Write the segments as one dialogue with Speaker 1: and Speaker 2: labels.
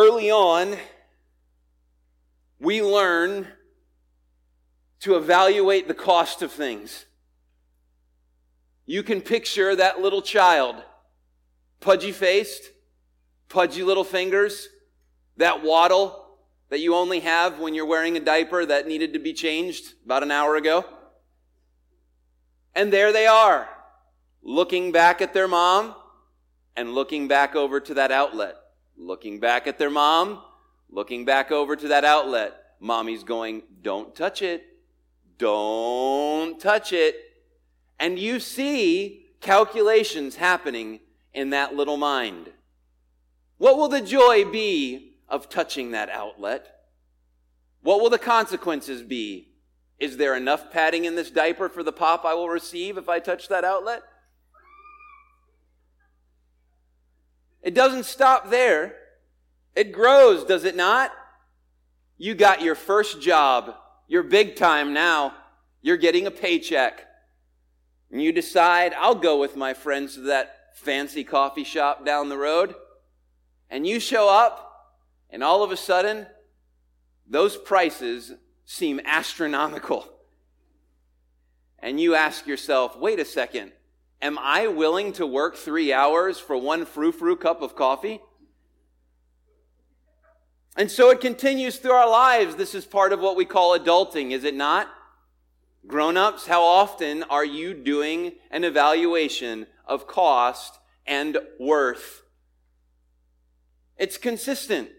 Speaker 1: Early on, we learn to evaluate the cost of things. You can picture that little child, pudgy faced, pudgy little fingers, that waddle that you only have when you're wearing a diaper that needed to be changed about an hour ago. And there they are, looking back at their mom and looking back over to that outlet. Looking back at their mom, looking back over to that outlet. Mommy's going, don't touch it. Don't touch it. And you see calculations happening in that little mind. What will the joy be of touching that outlet? What will the consequences be? Is there enough padding in this diaper for the pop I will receive if I touch that outlet? It doesn't stop there. It grows, does it not? You got your first job. You're big time now. You're getting a paycheck. And you decide, I'll go with my friends to that fancy coffee shop down the road. And you show up, and all of a sudden, those prices seem astronomical. And you ask yourself, wait a second, am I willing to work three hours for one frou-frou cup of coffee? And so it continues through our lives. This is part of what we call adulting, is it not? Grown ups, how often are you doing an evaluation of cost and worth? It's consistent.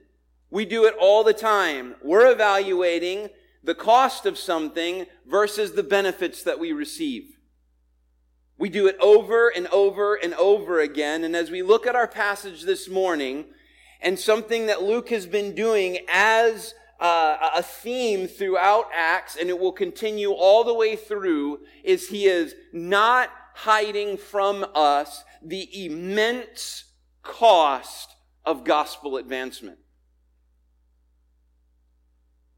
Speaker 1: We do it all the time. We're evaluating the cost of something versus the benefits that we receive. We do it over and over and over again. And as we look at our passage this morning, and something that Luke has been doing as uh, a theme throughout Acts, and it will continue all the way through, is he is not hiding from us the immense cost of gospel advancement.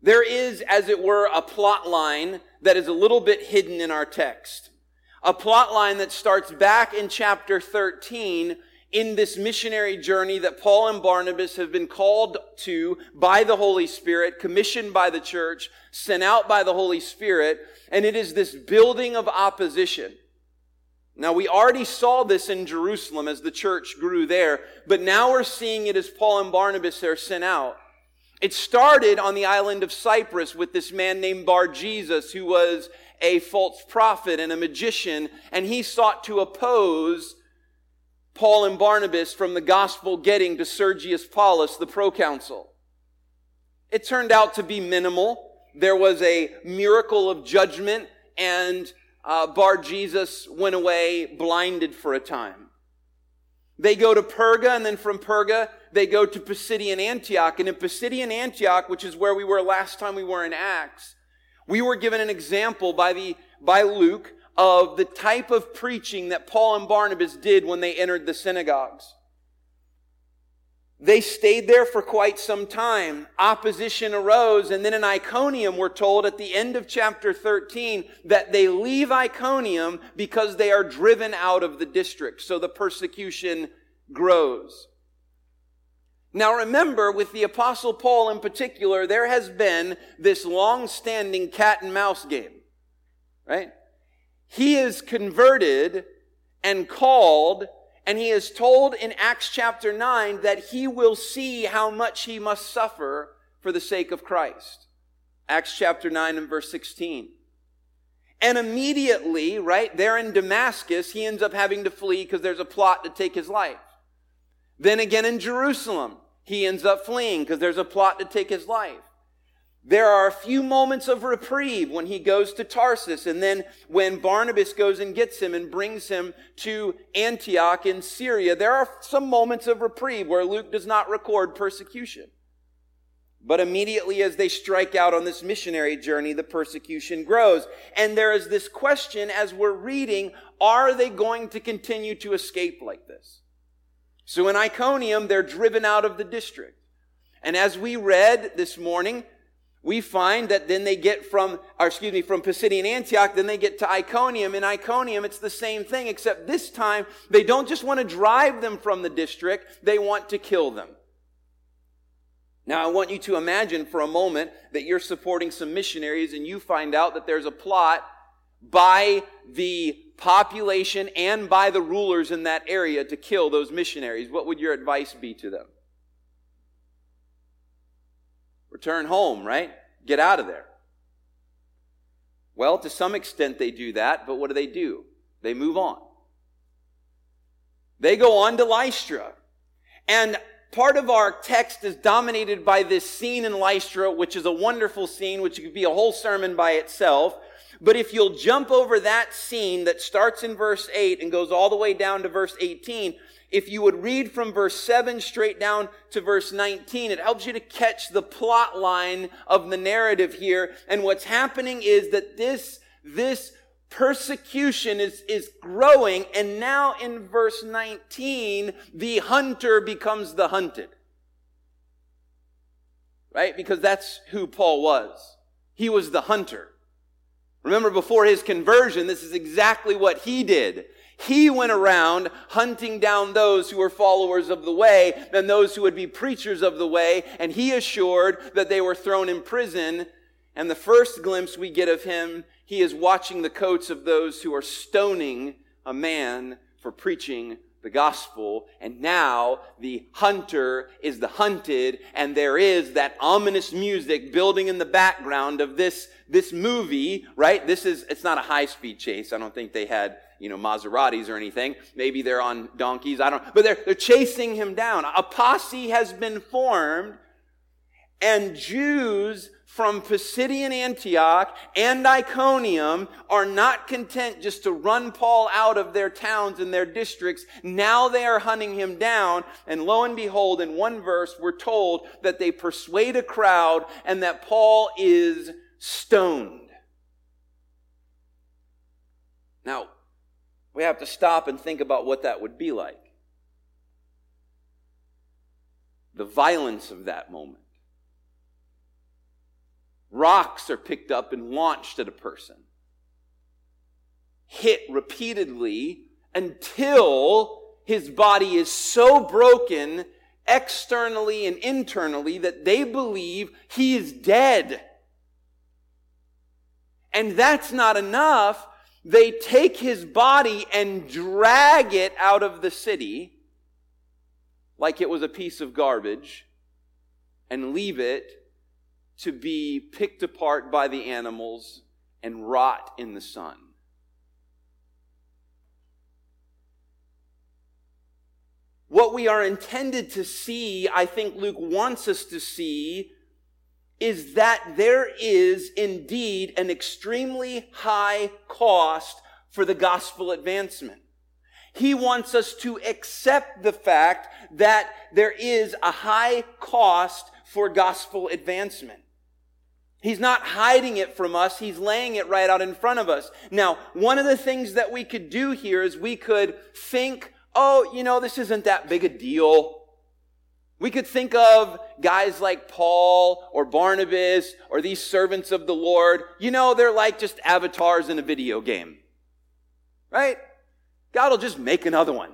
Speaker 1: There is, as it were, a plot line that is a little bit hidden in our text. A plot line that starts back in chapter 13 in this missionary journey that Paul and Barnabas have been called to by the Holy Spirit, commissioned by the church, sent out by the Holy Spirit, and it is this building of opposition. Now, we already saw this in Jerusalem as the church grew there, but now we're seeing it as Paul and Barnabas are sent out. It started on the island of Cyprus with this man named Bar Jesus, who was a false prophet and a magician, and he sought to oppose Paul and Barnabas from the gospel getting to Sergius Paulus, the proconsul. It turned out to be minimal. There was a miracle of judgment, and uh, Bar Jesus went away blinded for a time. They go to Perga, and then from Perga, they go to Pisidian Antioch. And in Pisidian Antioch, which is where we were last time we were in Acts, we were given an example by, the, by Luke of the type of preaching that Paul and Barnabas did when they entered the synagogues. They stayed there for quite some time. Opposition arose, and then in Iconium, we're told at the end of chapter 13 that they leave Iconium because they are driven out of the district. So the persecution grows. Now remember, with the apostle Paul in particular, there has been this long-standing cat and mouse game, right? He is converted and called and he is told in Acts chapter 9 that he will see how much he must suffer for the sake of Christ. Acts chapter 9 and verse 16. And immediately, right there in Damascus, he ends up having to flee because there's a plot to take his life. Then again in Jerusalem, he ends up fleeing because there's a plot to take his life. There are a few moments of reprieve when he goes to Tarsus, and then when Barnabas goes and gets him and brings him to Antioch in Syria, there are some moments of reprieve where Luke does not record persecution. But immediately as they strike out on this missionary journey, the persecution grows. And there is this question as we're reading, are they going to continue to escape like this? So in Iconium, they're driven out of the district. And as we read this morning, we find that then they get from, or excuse me, from Pisidian Antioch, then they get to Iconium. In Iconium, it's the same thing, except this time they don't just want to drive them from the district, they want to kill them. Now, I want you to imagine for a moment that you're supporting some missionaries and you find out that there's a plot by the population and by the rulers in that area to kill those missionaries. What would your advice be to them? Return home, right? Get out of there. Well, to some extent they do that, but what do they do? They move on. They go on to Lystra. And part of our text is dominated by this scene in Lystra, which is a wonderful scene, which could be a whole sermon by itself. But if you'll jump over that scene that starts in verse 8 and goes all the way down to verse 18, if you would read from verse 7 straight down to verse 19, it helps you to catch the plot line of the narrative here. And what's happening is that this, this persecution is, is growing. And now in verse 19, the hunter becomes the hunted. Right? Because that's who Paul was. He was the hunter. Remember before his conversion, this is exactly what he did. He went around hunting down those who were followers of the way and those who would be preachers of the way, and he assured that they were thrown in prison. And the first glimpse we get of him, he is watching the coats of those who are stoning a man for preaching the gospel. And now the hunter is the hunted, and there is that ominous music building in the background of this, this movie, right? This is, it's not a high speed chase. I don't think they had you know, Maseratis or anything. Maybe they're on donkeys. I don't, but they're, they're chasing him down. A posse has been formed and Jews from Pisidian Antioch and Iconium are not content just to run Paul out of their towns and their districts. Now they are hunting him down. And lo and behold, in one verse, we're told that they persuade a crowd and that Paul is stoned. Now, we have to stop and think about what that would be like. The violence of that moment. Rocks are picked up and launched at a person, hit repeatedly until his body is so broken externally and internally that they believe he is dead. And that's not enough they take his body and drag it out of the city like it was a piece of garbage and leave it to be picked apart by the animals and rot in the sun. What we are intended to see, I think Luke wants us to see, is that there is indeed an extremely high cost for the gospel advancement. He wants us to accept the fact that there is a high cost for gospel advancement. He's not hiding it from us. He's laying it right out in front of us. Now, one of the things that we could do here is we could think, oh, you know, this isn't that big a deal. We could think of guys like Paul or Barnabas or these servants of the Lord. You know, they're like just avatars in a video game. Right? God will just make another one.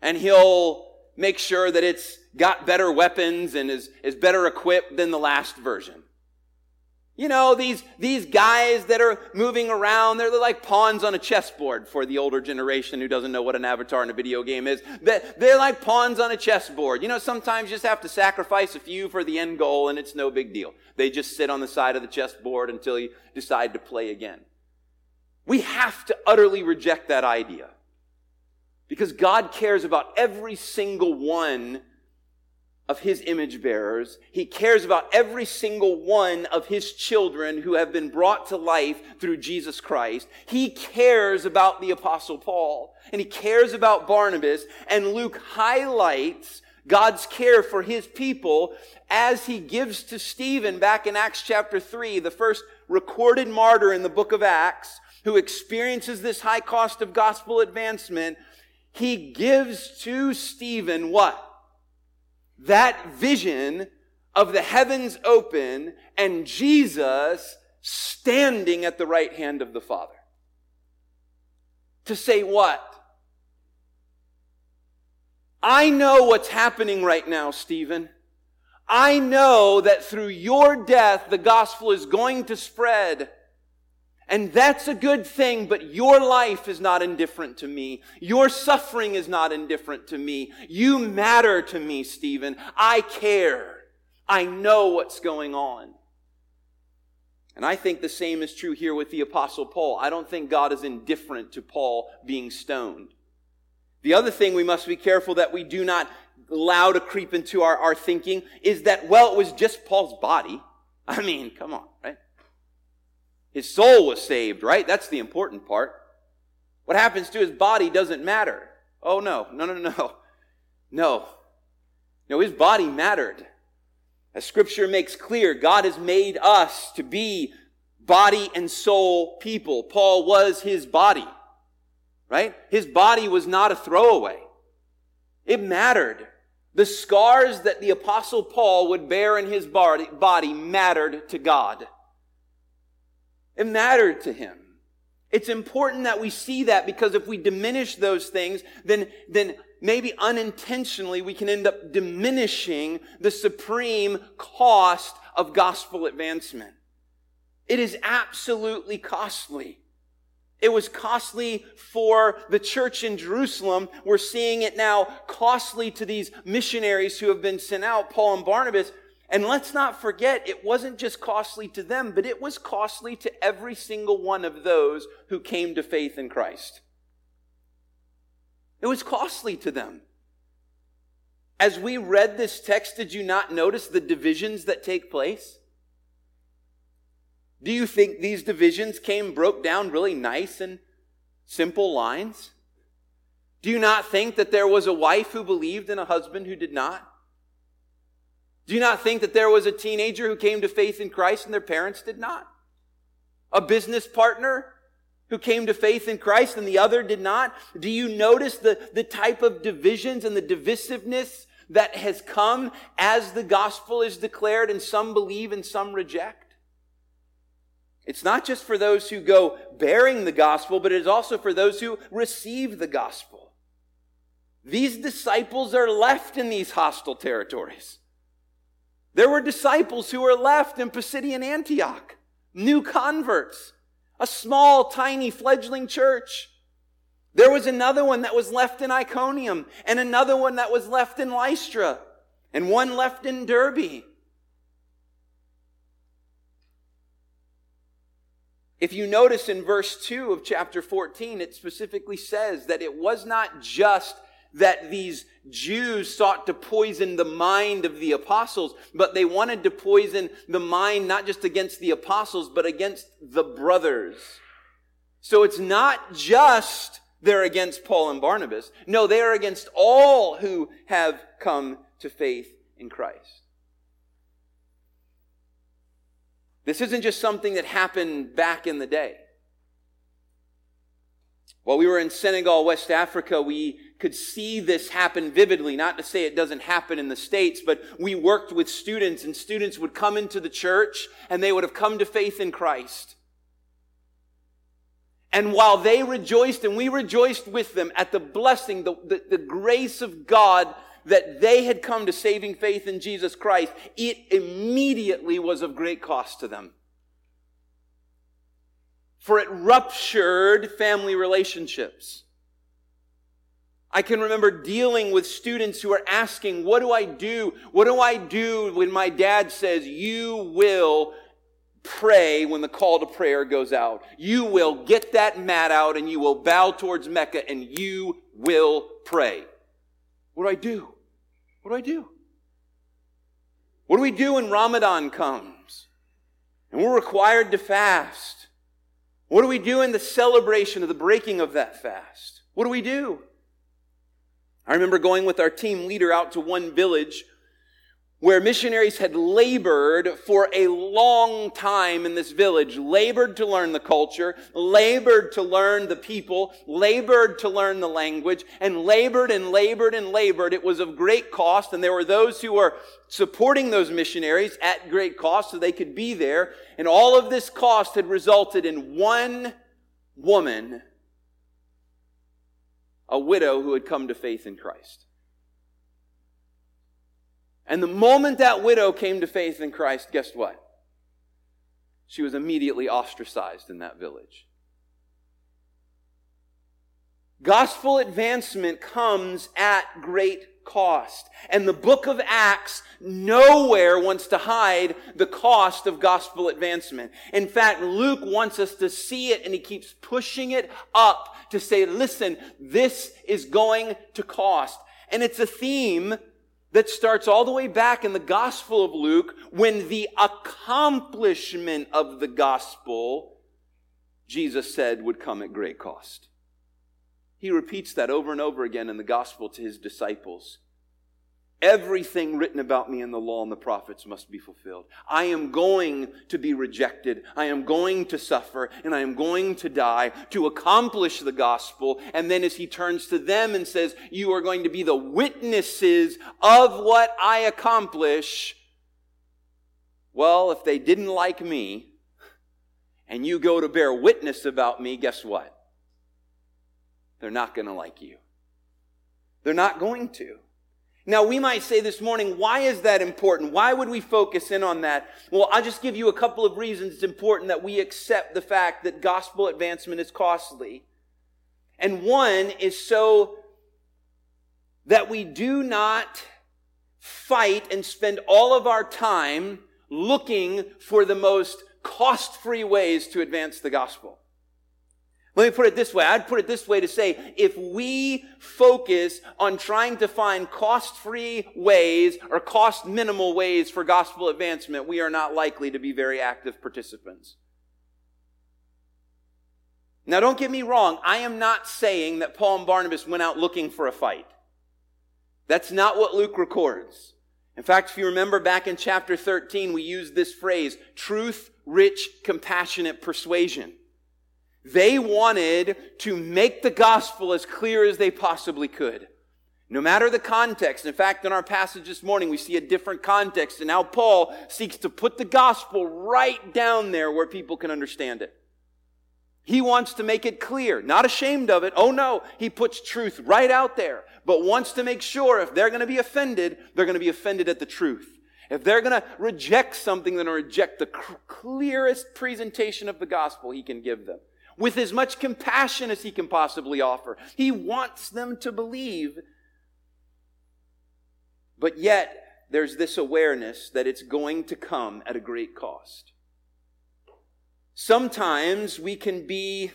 Speaker 1: And he'll make sure that it's got better weapons and is, is better equipped than the last version. You know, these, these guys that are moving around, they're like pawns on a chessboard for the older generation who doesn't know what an avatar in a video game is. They're like pawns on a chessboard. You know, sometimes you just have to sacrifice a few for the end goal and it's no big deal. They just sit on the side of the chessboard until you decide to play again. We have to utterly reject that idea. Because God cares about every single one of his image bearers. He cares about every single one of his children who have been brought to life through Jesus Christ. He cares about the apostle Paul and he cares about Barnabas and Luke highlights God's care for his people as he gives to Stephen back in Acts chapter 3, the first recorded martyr in the book of Acts who experiences this high cost of gospel advancement. He gives to Stephen what? That vision of the heavens open and Jesus standing at the right hand of the Father. To say what? I know what's happening right now, Stephen. I know that through your death, the gospel is going to spread. And that's a good thing, but your life is not indifferent to me. Your suffering is not indifferent to me. You matter to me, Stephen. I care. I know what's going on. And I think the same is true here with the apostle Paul. I don't think God is indifferent to Paul being stoned. The other thing we must be careful that we do not allow to creep into our, our thinking is that, well, it was just Paul's body. I mean, come on, right? His soul was saved, right? That's the important part. What happens to his body doesn't matter. Oh, no, no, no, no. No. No, his body mattered. As scripture makes clear, God has made us to be body and soul people. Paul was his body, right? His body was not a throwaway. It mattered. The scars that the apostle Paul would bear in his body, mattered to God. It mattered to him. It's important that we see that because if we diminish those things, then, then maybe unintentionally we can end up diminishing the supreme cost of gospel advancement. It is absolutely costly. It was costly for the church in Jerusalem. We're seeing it now costly to these missionaries who have been sent out, Paul and Barnabas. And let's not forget, it wasn't just costly to them, but it was costly to every single one of those who came to faith in Christ. It was costly to them. As we read this text, did you not notice the divisions that take place? Do you think these divisions came broke down really nice and simple lines? Do you not think that there was a wife who believed and a husband who did not? Do you not think that there was a teenager who came to faith in Christ and their parents did not? A business partner who came to faith in Christ and the other did not? Do you notice the, the type of divisions and the divisiveness that has come as the gospel is declared and some believe and some reject? It's not just for those who go bearing the gospel, but it is also for those who receive the gospel. These disciples are left in these hostile territories. There were disciples who were left in Pisidian Antioch, new converts a small, tiny, fledgling church. There was another one that was left in Iconium, and another one that was left in Lystra, and one left in Derbe. If you notice in verse 2 of chapter 14, it specifically says that it was not just that these Jews sought to poison the mind of the apostles, but they wanted to poison the mind not just against the apostles, but against the brothers. So it's not just they're against Paul and Barnabas. No, they are against all who have come to faith in Christ. This isn't just something that happened back in the day. While we were in Senegal, West Africa, we could see this happen vividly. Not to say it doesn't happen in the States, but we worked with students and students would come into the church and they would have come to faith in Christ. And while they rejoiced and we rejoiced with them at the blessing, the, the, the grace of God that they had come to saving faith in Jesus Christ, it immediately was of great cost to them for it ruptured family relationships. I can remember dealing with students who are asking, what do I do? What do I do when my dad says, you will pray when the call to prayer goes out? You will get that mat out and you will bow towards Mecca and you will pray. What do I do? What do I do? What do we do when Ramadan comes? And we're required to fast. What do we do in the celebration of the breaking of that fast? What do we do? I remember going with our team leader out to one village where missionaries had labored for a long time in this village, labored to learn the culture, labored to learn the people, labored to learn the language, and labored and labored and labored. It was of great cost, and there were those who were supporting those missionaries at great cost so they could be there. And all of this cost had resulted in one woman, a widow who had come to faith in Christ. And the moment that widow came to faith in Christ, guess what? She was immediately ostracized in that village. Gospel advancement comes at great cost. And the book of Acts nowhere wants to hide the cost of gospel advancement. In fact, Luke wants us to see it and he keeps pushing it up to say, listen, this is going to cost. And it's a theme that starts all the way back in the Gospel of Luke when the accomplishment of the gospel, Jesus said, would come at great cost. He repeats that over and over again in the gospel to his disciples. Everything written about me in the law and the prophets must be fulfilled. I am going to be rejected. I am going to suffer and I am going to die to accomplish the gospel. And then as he turns to them and says, you are going to be the witnesses of what I accomplish. Well, if they didn't like me and you go to bear witness about me, guess what? They're not going to like you. They're not going to. Now, we might say this morning, why is that important? Why would we focus in on that? Well, I'll just give you a couple of reasons it's important that we accept the fact that gospel advancement is costly. And one is so that we do not fight and spend all of our time looking for the most cost free ways to advance the gospel. Let me put it this way. I'd put it this way to say, if we focus on trying to find cost-free ways or cost-minimal ways for gospel advancement, we are not likely to be very active participants. Now don't get me wrong. I am not saying that Paul and Barnabas went out looking for a fight. That's not what Luke records. In fact, if you remember back in chapter 13, we used this phrase, truth, rich, compassionate persuasion. They wanted to make the gospel as clear as they possibly could. No matter the context. In fact, in our passage this morning, we see a different context and how Paul seeks to put the gospel right down there where people can understand it. He wants to make it clear, not ashamed of it. Oh no, he puts truth right out there, but wants to make sure if they're going to be offended, they're going to be offended at the truth. If they're going to reject something, they're going to reject the clearest presentation of the gospel he can give them with as much compassion as he can possibly offer. He wants them to believe. But yet, there's this awareness that it's going to come at a great cost. Sometimes we can be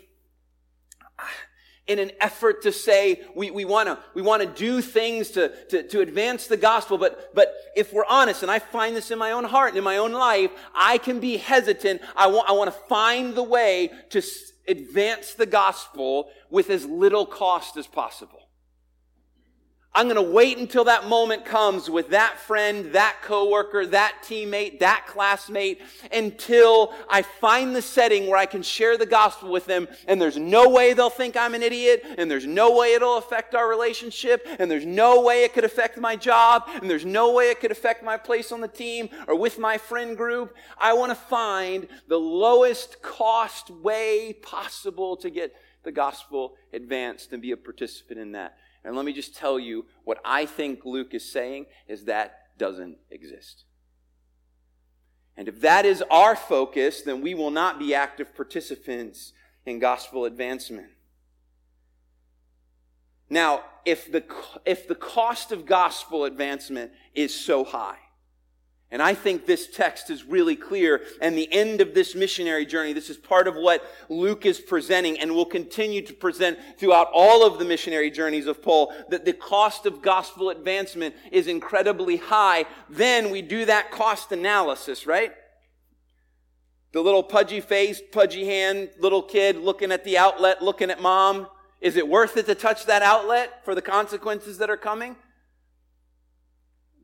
Speaker 1: in an effort to say we, we want to we want to do things to, to, to advance the gospel but but if we're honest and i find this in my own heart and in my own life i can be hesitant i want i want to find the way to advance the gospel with as little cost as possible. I'm going to wait until that moment comes with that friend, that coworker, that teammate, that classmate until I find the setting where I can share the gospel with them and there's no way they'll think I'm an idiot and there's no way it'll affect our relationship and there's no way it could affect my job and there's no way it could affect my place on the team or with my friend group. I want to find the lowest cost way possible to get the gospel advanced and be a participant in that. And let me just tell you what I think Luke is saying is that doesn't exist. And if that is our focus, then we will not be active participants in gospel advancement. Now, if the, if the cost of gospel advancement is so high, and I think this text is really clear. And the end of this missionary journey, this is part of what Luke is presenting and will continue to present throughout all of the missionary journeys of Paul, that the cost of gospel advancement is incredibly high. Then we do that cost analysis, right? The little pudgy face, pudgy hand, little kid looking at the outlet, looking at mom. Is it worth it to touch that outlet for the consequences that are coming?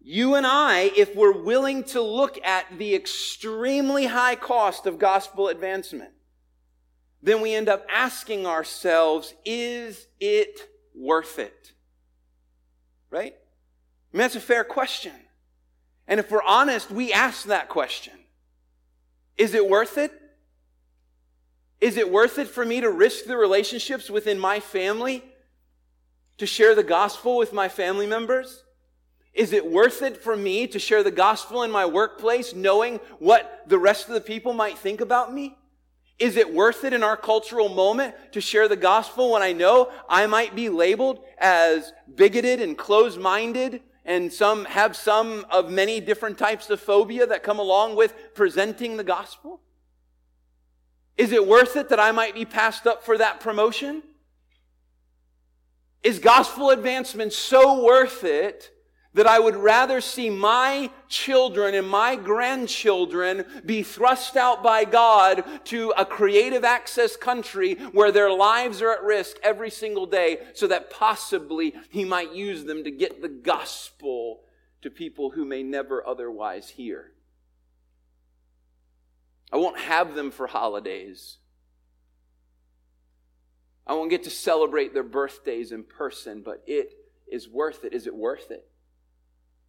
Speaker 1: You and I, if we're willing to look at the extremely high cost of gospel advancement, then we end up asking ourselves, is it worth it? Right? I mean, that's a fair question. And if we're honest, we ask that question. Is it worth it? Is it worth it for me to risk the relationships within my family to share the gospel with my family members? Is it worth it for me to share the gospel in my workplace knowing what the rest of the people might think about me? Is it worth it in our cultural moment to share the gospel when I know I might be labeled as bigoted and closed-minded and some have some of many different types of phobia that come along with presenting the gospel? Is it worth it that I might be passed up for that promotion? Is gospel advancement so worth it that I would rather see my children and my grandchildren be thrust out by God to a creative access country where their lives are at risk every single day so that possibly He might use them to get the gospel to people who may never otherwise hear. I won't have them for holidays. I won't get to celebrate their birthdays in person, but it is worth it. Is it worth it?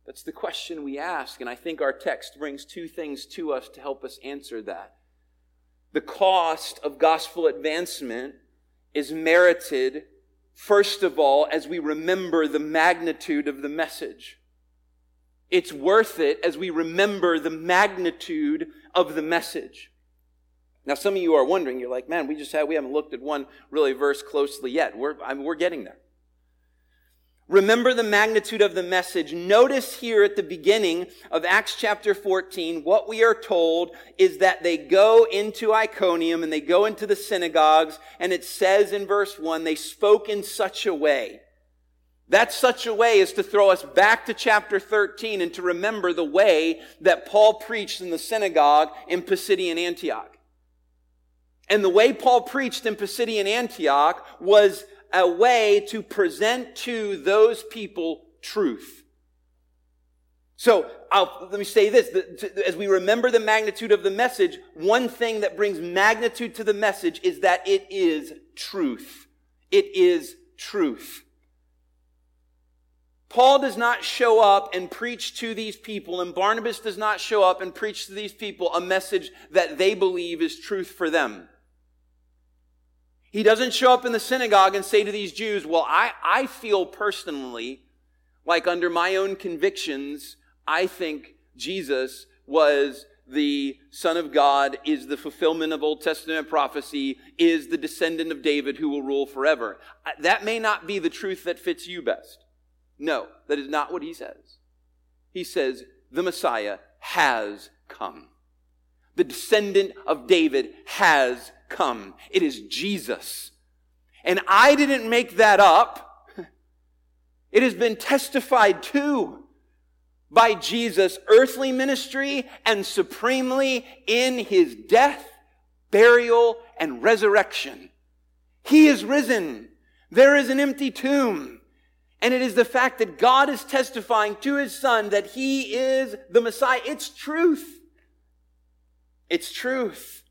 Speaker 1: That's the question we ask, and I think our text brings two things to us to help us answer that. The cost of gospel advancement is merited, first of all, as we remember the magnitude of the message. It's worth it as we remember the magnitude of the message. Now, some of you are wondering, you're like, man, we just had, we haven't looked at one really verse closely yet. We're, I mean, we're getting there. Remember the magnitude of the message. Notice here at the beginning of Acts chapter 14, what we are told is that they go into Iconium and they go into the synagogues, and it says in verse 1, they spoke in such a way. That such a way is to throw us back to chapter 13 and to remember the way that Paul preached in the synagogue in Pisidian Antioch. And the way Paul preached in Pisidian Antioch was a way to present to those people truth. So I'll, let me say this. As we remember the magnitude of the message, one thing that brings magnitude to the message is that it is truth. It is truth. Paul does not show up and preach to these people, and Barnabas does not show up and preach to these people a message that they believe is truth for them. He doesn't show up in the synagogue and say to these Jews, Well, I, I feel personally like under my own convictions, I think Jesus was the Son of God, is the fulfillment of Old Testament prophecy, is the descendant of David who will rule forever. That may not be the truth that fits you best. No, that is not what he says. He says, the Messiah has come. The descendant of David has come. It is Jesus. And I didn't make that up. It has been testified to by Jesus' earthly ministry and supremely in his death, burial, and resurrection. He is risen. There is an empty tomb. And it is the fact that God is testifying to his son that he is the Messiah. It's truth. It's truth.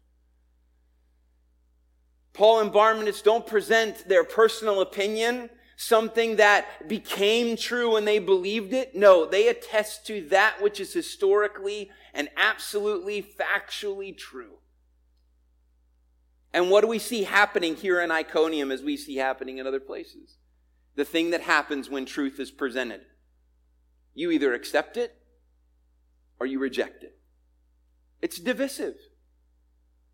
Speaker 1: Paul and Barnabas don't present their personal opinion, something that became true when they believed it. No, they attest to that which is historically and absolutely factually true. And what do we see happening here in Iconium as we see happening in other places? The thing that happens when truth is presented. You either accept it or you reject it. It's divisive.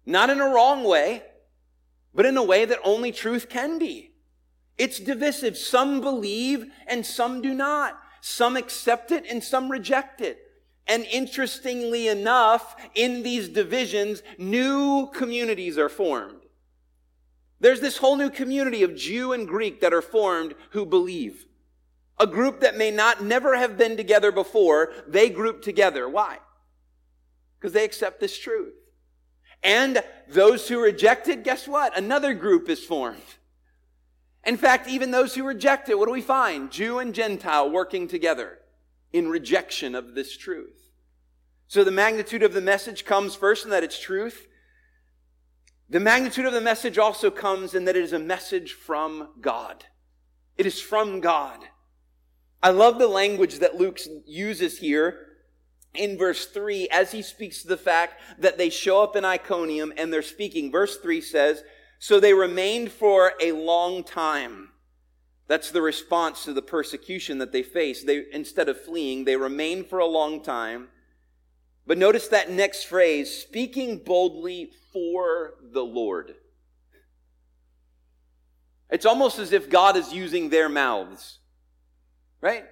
Speaker 1: Not in a wrong way, but in a way that only truth can be. It's divisive. Some believe and some do not. Some accept it and some reject it. And interestingly enough, in these divisions, new communities are formed. There's this whole new community of Jew and Greek that are formed who believe. A group that may not never have been together before, they group together. Why? Because they accept this truth. And those who rejected, guess what? Another group is formed. In fact, even those who reject it, what do we find? Jew and Gentile working together in rejection of this truth. So the magnitude of the message comes first in that it's truth. The magnitude of the message also comes in that it is a message from God. It is from God. I love the language that Luke uses here in verse 3 as he speaks to the fact that they show up in Iconium and they're speaking. Verse 3 says, So they remained for a long time. That's the response to the persecution that they face. They, instead of fleeing, they remain for a long time. But notice that next phrase, speaking boldly for the Lord. It's almost as if God is using their mouths, right?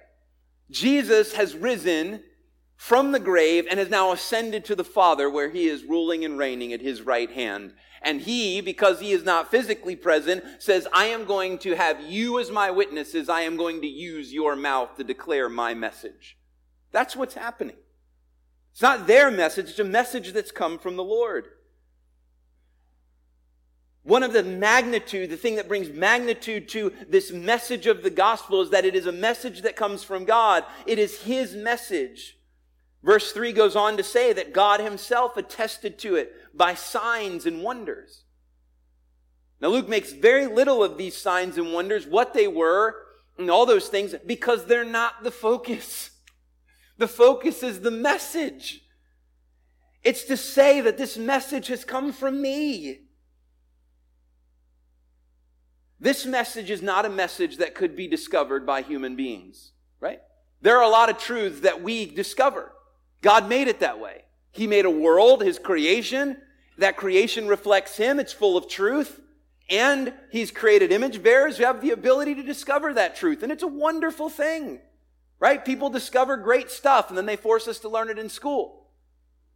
Speaker 1: Jesus has risen from the grave and has now ascended to the Father where he is ruling and reigning at his right hand. And he, because he is not physically present, says, I am going to have you as my witnesses. I am going to use your mouth to declare my message. That's what's happening. It's not their message, it's a message that's come from the Lord. One of the magnitude, the thing that brings magnitude to this message of the gospel is that it is a message that comes from God. It is His message. Verse 3 goes on to say that God himself attested to it by signs and wonders. Now, Luke makes very little of these signs and wonders, what they were, and all those things, because they're not the focus. The focus is the message. It's to say that this message has come from me. This message is not a message that could be discovered by human beings, right? There are a lot of truths that we discover. God made it that way. He made a world, His creation. That creation reflects Him. It's full of truth. And He's created image bearers who have the ability to discover that truth. And it's a wonderful thing, right? People discover great stuff and then they force us to learn it in school.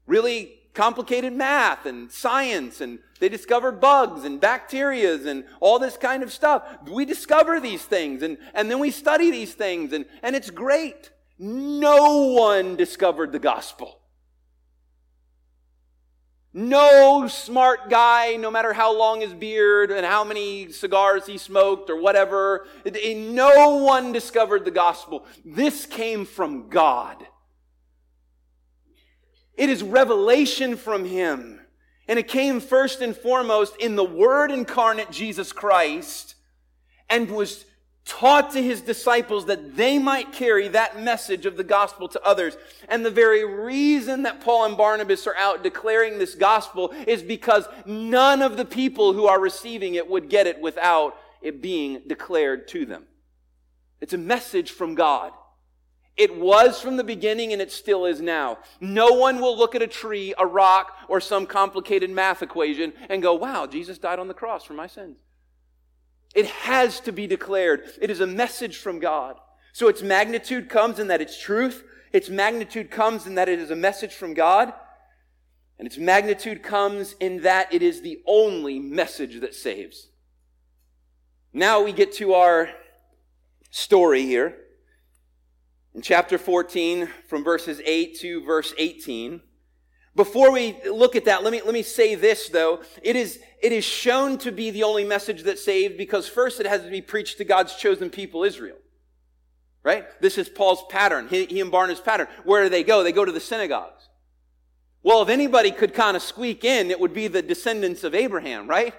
Speaker 1: Really complicated math and science and they discover bugs and bacterias and all this kind of stuff. We discover these things and, and then we study these things and, and it's great. No one discovered the gospel. No smart guy, no matter how long his beard and how many cigars he smoked or whatever, no one discovered the gospel. This came from God. It is revelation from Him. And it came first and foremost in the Word incarnate Jesus Christ and was taught to his disciples that they might carry that message of the gospel to others. And the very reason that Paul and Barnabas are out declaring this gospel is because none of the people who are receiving it would get it without it being declared to them. It's a message from God. It was from the beginning and it still is now. No one will look at a tree, a rock, or some complicated math equation and go, wow, Jesus died on the cross for my sins. It has to be declared. It is a message from God. So its magnitude comes in that it's truth. Its magnitude comes in that it is a message from God. And its magnitude comes in that it is the only message that saves. Now we get to our story here. In chapter 14, from verses 8 to verse 18. Before we look at that, let me, let me say this though. It is, it is shown to be the only message that saved because first it has to be preached to God's chosen people, Israel. Right? This is Paul's pattern. He, he and Barnabas' pattern. Where do they go? They go to the synagogues. Well, if anybody could kind of squeak in, it would be the descendants of Abraham, right?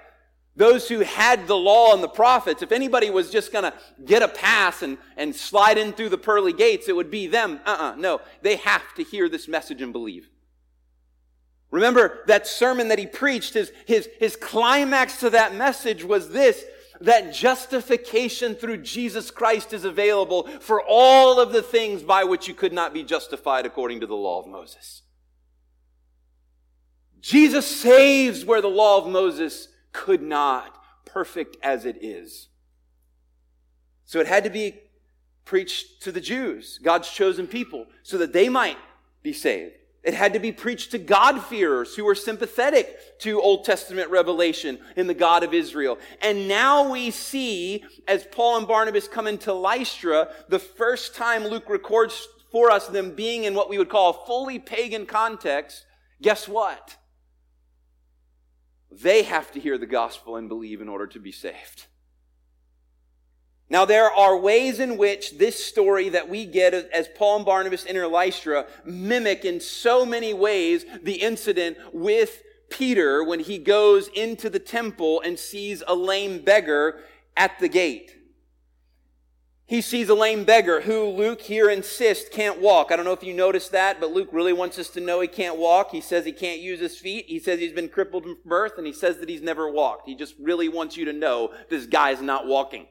Speaker 1: Those who had the law and the prophets. If anybody was just going to get a pass and, and slide in through the pearly gates, it would be them. Uh-uh, no. They have to hear this message and believe. Remember that sermon that he preached, his, his, his climax to that message was this, that justification through Jesus Christ is available for all of the things by which you could not be justified according to the law of Moses. Jesus saves where the law of Moses could not, perfect as it is. So it had to be preached to the Jews, God's chosen people, so that they might be saved. It had to be preached to God-fearers who were sympathetic to Old Testament revelation in the God of Israel. And now we see, as Paul and Barnabas come into Lystra, the first time Luke records for us them being in what we would call a fully pagan context, guess what? They have to hear the gospel and believe in order to be saved. Now, there are ways in which this story that we get as Paul and Barnabas enter Lystra mimic in so many ways the incident with Peter when he goes into the temple and sees a lame beggar at the gate. He sees a lame beggar who Luke here insists can't walk. I don't know if you noticed that, but Luke really wants us to know he can't walk. He says he can't use his feet. He says he's been crippled from birth, and he says that he's never walked. He just really wants you to know this guy's not walking.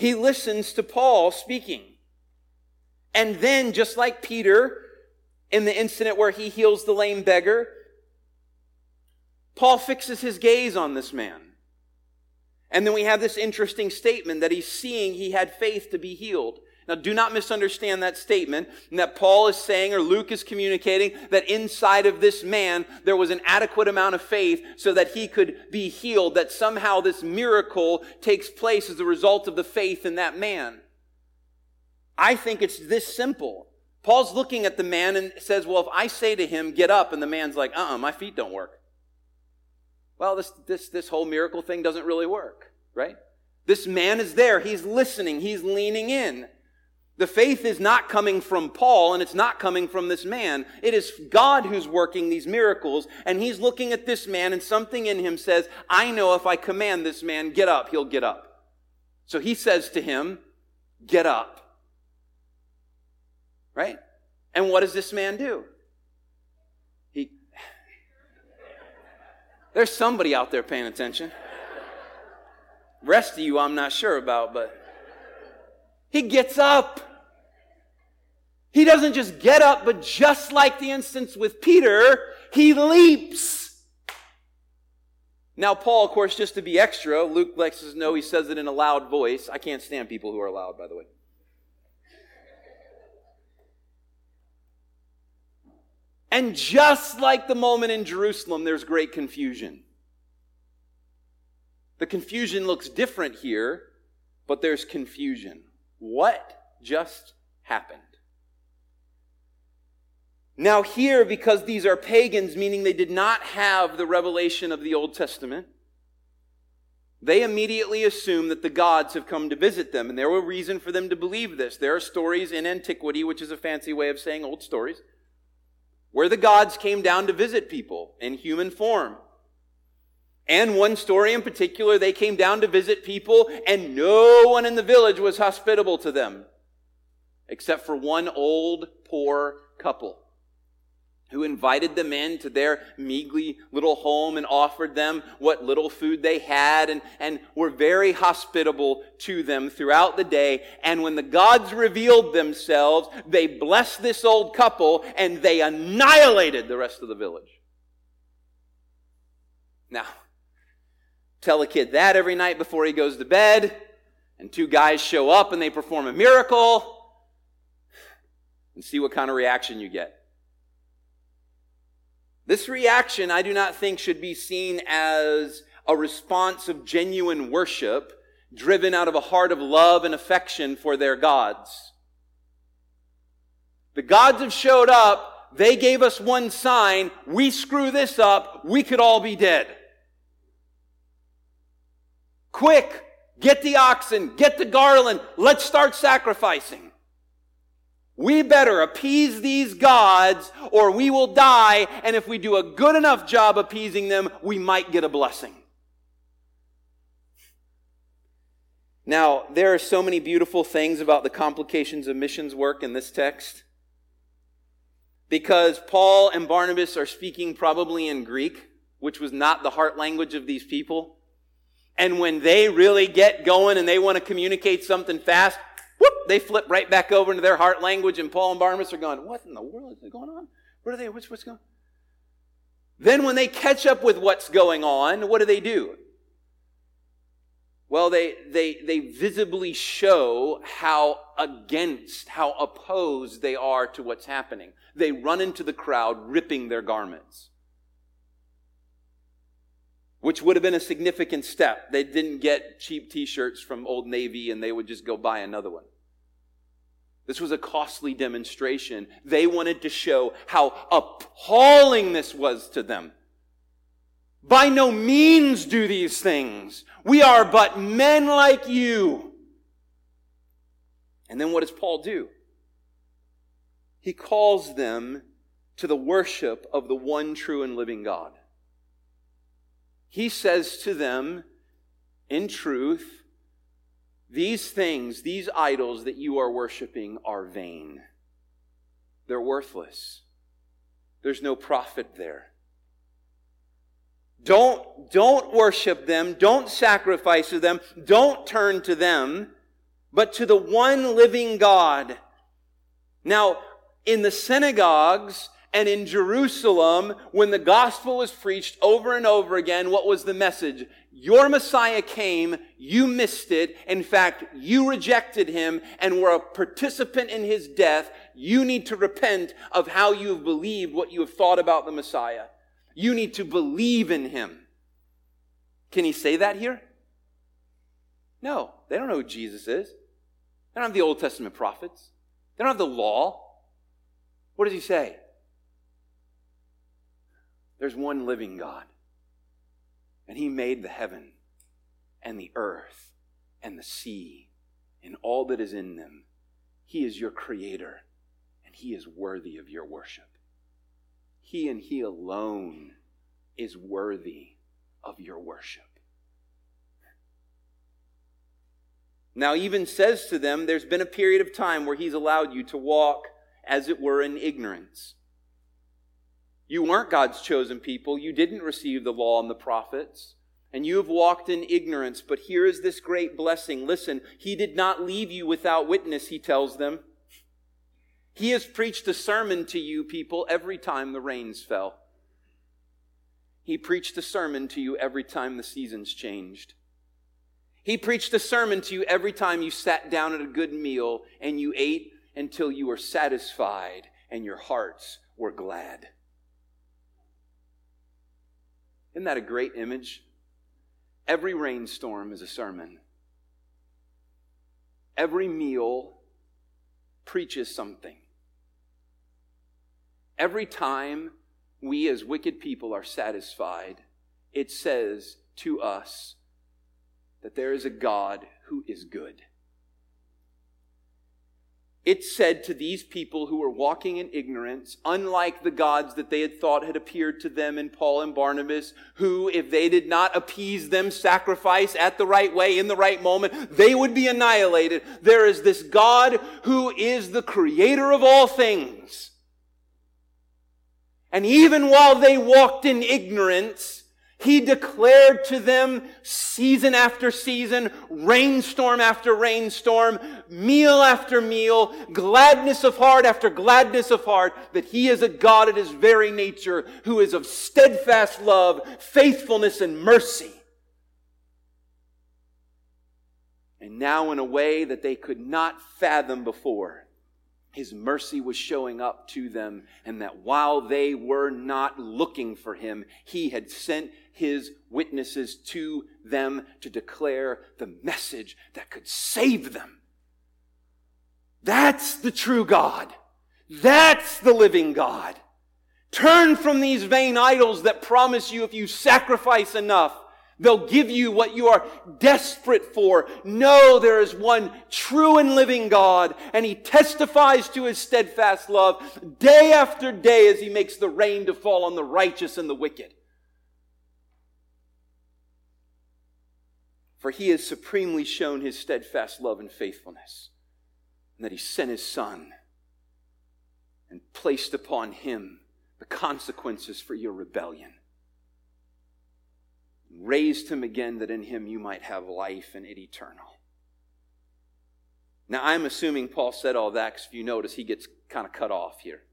Speaker 1: He listens to Paul speaking. And then, just like Peter in the incident where he heals the lame beggar, Paul fixes his gaze on this man. And then we have this interesting statement that he's seeing he had faith to be healed. Now, do not misunderstand that statement and that Paul is saying or Luke is communicating that inside of this man there was an adequate amount of faith so that he could be healed, that somehow this miracle takes place as a result of the faith in that man. I think it's this simple. Paul's looking at the man and says, Well, if I say to him, get up, and the man's like, uh uh-uh, my feet don't work. Well, this, this, this whole miracle thing doesn't really work, right? This man is there. He's listening. He's leaning in. The faith is not coming from Paul and it's not coming from this man. It is God who's working these miracles and he's looking at this man and something in him says, I know if I command this man, get up, he'll get up. So he says to him, get up. Right? And what does this man do? He, there's somebody out there paying attention. Rest of you, I'm not sure about, but he gets up. He doesn't just get up, but just like the instance with Peter, he leaps. Now, Paul, of course, just to be extra, Luke lets us know he says it in a loud voice. I can't stand people who are loud, by the way. And just like the moment in Jerusalem, there's great confusion. The confusion looks different here, but there's confusion. What just happened? Now, here, because these are pagans, meaning they did not have the revelation of the Old Testament, they immediately assume that the gods have come to visit them. And there were reason for them to believe this. There are stories in antiquity, which is a fancy way of saying old stories, where the gods came down to visit people in human form. And one story in particular, they came down to visit people, and no one in the village was hospitable to them, except for one old, poor couple who invited them into their meagly little home and offered them what little food they had and, and were very hospitable to them throughout the day. And when the gods revealed themselves, they blessed this old couple and they annihilated the rest of the village. Now, tell a kid that every night before he goes to bed, and two guys show up and they perform a miracle, and see what kind of reaction you get. This reaction, I do not think, should be seen as a response of genuine worship driven out of a heart of love and affection for their gods. The gods have showed up. They gave us one sign. We screw this up. We could all be dead. Quick, get the oxen, get the garland. Let's start sacrificing. We better appease these gods or we will die, and if we do a good enough job appeasing them, we might get a blessing. Now, there are so many beautiful things about the complications of missions work in this text. Because Paul and Barnabas are speaking probably in Greek, which was not the heart language of these people. And when they really get going and they want to communicate something fast, whoop, they flip right back over into their heart language, and Paul and Barnabas are going, What in the world is going on? What are they? What's, what's going on? Then, when they catch up with what's going on, what do they do? Well, they, they, they visibly show how against, how opposed they are to what's happening. They run into the crowd ripping their garments which would have been a significant step. They didn't get cheap t shirts from Old Navy and they would just go buy another one. This was a costly demonstration. They wanted to show how appalling this was to them. By no means do these things. We are but men like you. And then what does Paul do? He calls them to the worship of the one true and living God he says to them, in truth, these things, these idols that you are worshiping are vain. They're worthless. There's no profit there. Don't, don't worship them. Don't sacrifice to them. Don't turn to them. but to the one living God. Now, in the synagogues and in Jerusalem, when the gospel was preached over and over again, what was the message? Your Messiah came, you missed it. In fact, you rejected him and were a participant in his death. You need to repent of how you have believed what you have thought about the Messiah. You need to believe in him. Can he say that here? No, they don't know who Jesus is. They don't have the Old Testament prophets. They don't have the law. What does he say? There's one living God. And he made the heaven and the earth and the sea and all that is in them. He is your creator and he is worthy of your worship. He and he alone is worthy of your worship. Now, even says to them, there's been a period of time where he's allowed you to walk, as it were, in ignorance. You weren't God's chosen people. You didn't receive the law and the prophets. And you have walked in ignorance. But here is this great blessing. Listen, He did not leave you without witness, He tells them. He has preached a sermon to you, people, every time the rains fell. He preached a sermon to you every time the seasons changed. He preached a sermon to you every time you sat down at a good meal and you ate until you were satisfied and your hearts were glad. Isn't that a great image? Every rainstorm is a sermon. Every meal preaches something. Every time we as wicked people are satisfied, it says to us that there is a God who is good. It said to these people who were walking in ignorance, unlike the gods that they had thought had appeared to them in Paul and Barnabas, who, if they did not appease them, sacrifice at the right way, in the right moment, they would be annihilated. There is this God who is the creator of all things. And even while they walked in ignorance, he declared to them season after season, rainstorm after rainstorm, meal after meal, gladness of heart after gladness of heart, that He is a God at His very nature who is of steadfast love, faithfulness, and mercy. And now, in a way that they could not fathom before, his mercy was showing up to them, and that while they were not looking for him, he had sent his witnesses to them to declare the message that could save them. That's the true God. That's the living God. Turn from these vain idols that promise you if you sacrifice enough, they'll give you what you are desperate for. No, there is one true and living God, and He testifies to His steadfast love day after day as He makes the rain to fall on the righteous and the wicked. For he has supremely shown his steadfast love and faithfulness, and that he sent his Son and placed upon him the consequences for your rebellion. Raised him again that in him you might have life and it eternal. Now, I'm assuming Paul said all that because if you notice, he gets kind of cut off here.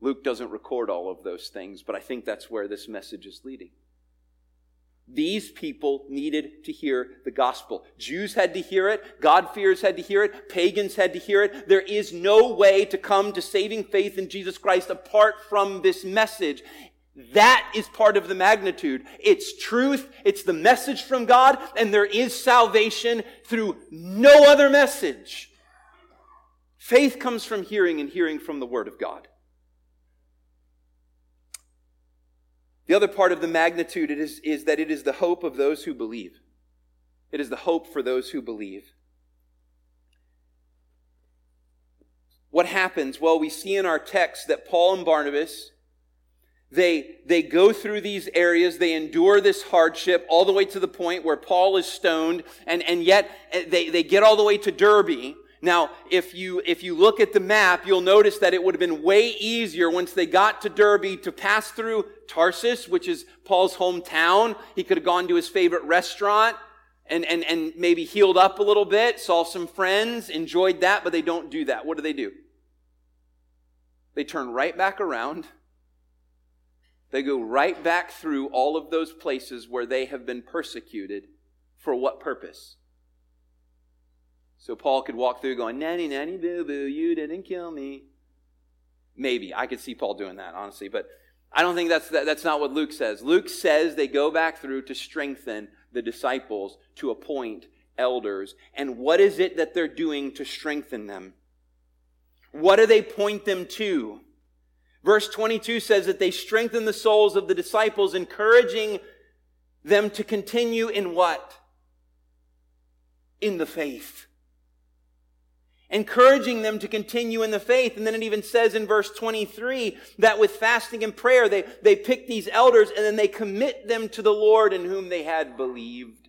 Speaker 1: Luke doesn't record all of those things, but I think that's where this message is leading. These people needed to hear the gospel. Jews had to hear it. God-fearers had to hear it. Pagans had to hear it. There is no way to come to saving faith in Jesus Christ apart from this message. That is part of the magnitude. It's truth. It's the message from God, and there is salvation through no other message. Faith comes from hearing and hearing from the Word of God. The other part of the magnitude is, is that it is the hope of those who believe. It is the hope for those who believe. What happens? Well, we see in our text that Paul and Barnabas, they, they go through these areas, they endure this hardship all the way to the point where Paul is stoned, and, and yet eh, they, they get all the way to Derbe. Now, if you, if you look at the map, you'll notice that it would have been way easier once they got to Derbe to pass through Tarsus, which is Paul's hometown. He could have gone to his favorite restaurant and, and, and maybe healed up a little bit, saw some friends, enjoyed that, but they don't do that. What do they do? They turn right back around. They go right back through all of those places where they have been persecuted. For what purpose? So Paul could walk through going, nanny, nanny, boo, boo, you didn't kill me. Maybe. I could see Paul doing that, honestly. But I don't think that's, that, that's not what Luke says. Luke says they go back through to strengthen the disciples, to appoint elders. And what is it that they're doing to strengthen them? What do they point them to? Verse 22 says that they strengthen the souls of the disciples, encouraging them to continue in what? In the faith encouraging them to continue in the faith. And then it even says in verse 23 that with fasting and prayer, they, they pick these elders and then they commit them to the Lord in whom they had believed.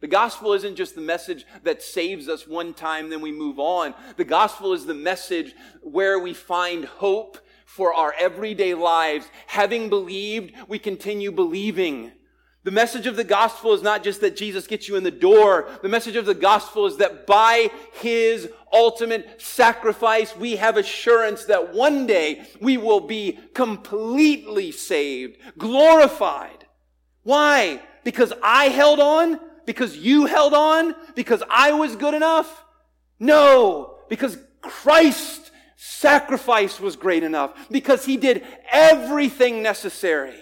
Speaker 1: The gospel isn't just the message that saves us one time, then we move on. The gospel is the message where we find hope for our everyday lives. Having believed, we continue believing. The message of the gospel is not just that Jesus gets you in the door. The message of the gospel is that by his ultimate sacrifice, we have assurance that one day we will be completely saved, glorified. Why? Because I held on? Because you held on? Because I was good enough? No, because Christ's sacrifice was great enough. Because he did everything necessary.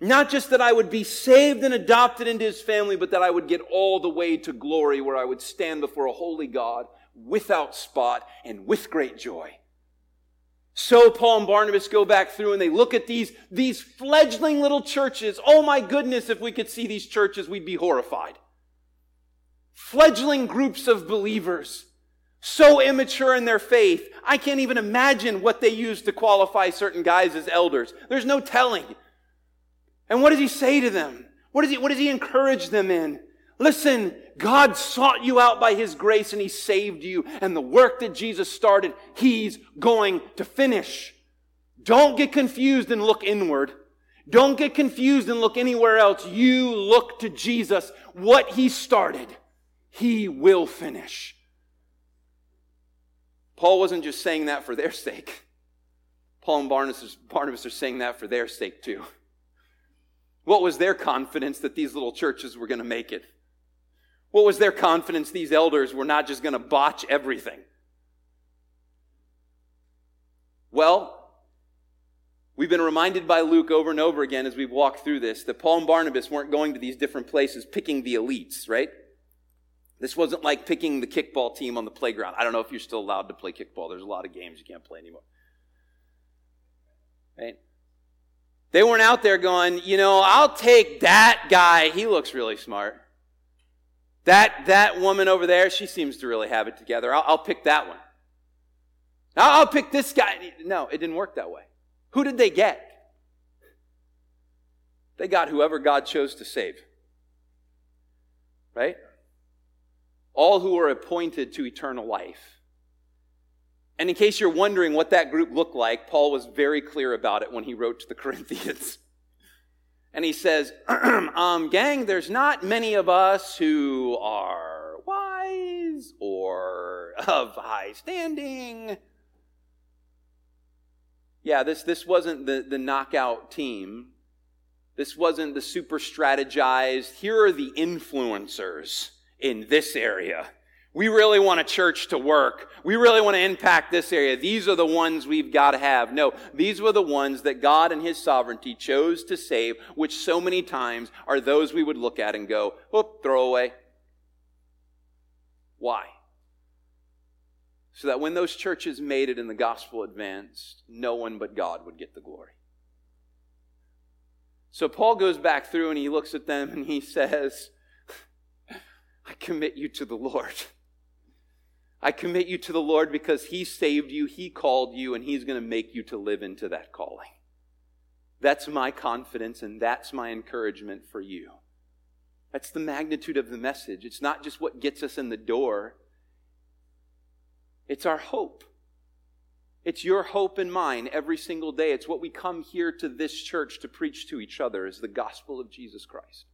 Speaker 1: Not just that I would be saved and adopted into his family, but that I would get all the way to glory where I would stand before a holy God without spot and with great joy. So Paul and Barnabas go back through and they look at these, these fledgling little churches. Oh my goodness, if we could see these churches, we'd be horrified. Fledgling groups of believers, so immature in their faith. I can't even imagine what they use to qualify certain guys as elders. There's no telling. And what does he say to them? What does he, what does he encourage them in? Listen, God sought you out by his grace and he saved you. And the work that Jesus started, he's going to finish. Don't get confused and look inward. Don't get confused and look anywhere else. You look to Jesus. What he started, he will finish. Paul wasn't just saying that for their sake. Paul and Barnabas, Barnabas are saying that for their sake too. What was their confidence that these little churches were going to make it? What was their confidence these elders were not just going to botch everything? Well, We've been reminded by Luke over and over again as we've walked through this that Paul and Barnabas weren't going to these different places picking the elites, right? This wasn't like picking the kickball team on the playground. I don't know if you're still allowed to play kickball. There's a lot of games you can't play anymore. Right? They weren't out there going, you know, I'll take that guy. He looks really smart. That, that woman over there, she seems to really have it together. I'll, I'll pick that one. I'll, I'll pick this guy. No, it didn't work that way. Who did they get? They got whoever God chose to save. Right? All who are appointed to eternal life. And in case you're wondering what that group looked like, Paul was very clear about it when he wrote to the Corinthians. And he says, um, gang, there's not many of us who are wise or of high standing. Yeah, this, this wasn't the, the knockout team. This wasn't the super strategized. Here are the influencers in this area. We really want a church to work. We really want to impact this area. These are the ones we've got to have. No, these were the ones that God and His sovereignty chose to save, which so many times are those we would look at and go, whoop, throw away. Why? So that when those churches made it and the gospel advanced, no one but God would get the glory. So Paul goes back through and he looks at them and he says, I commit you to the Lord. I commit you to the Lord because He saved you, He called you, and He's going to make you to live into that calling. That's my confidence and that's my encouragement for you. That's the magnitude of the message. It's not just what gets us in the door, it's our hope. It's your hope and mine every single day. It's what we come here to this church to preach to each other is the gospel of Jesus Christ.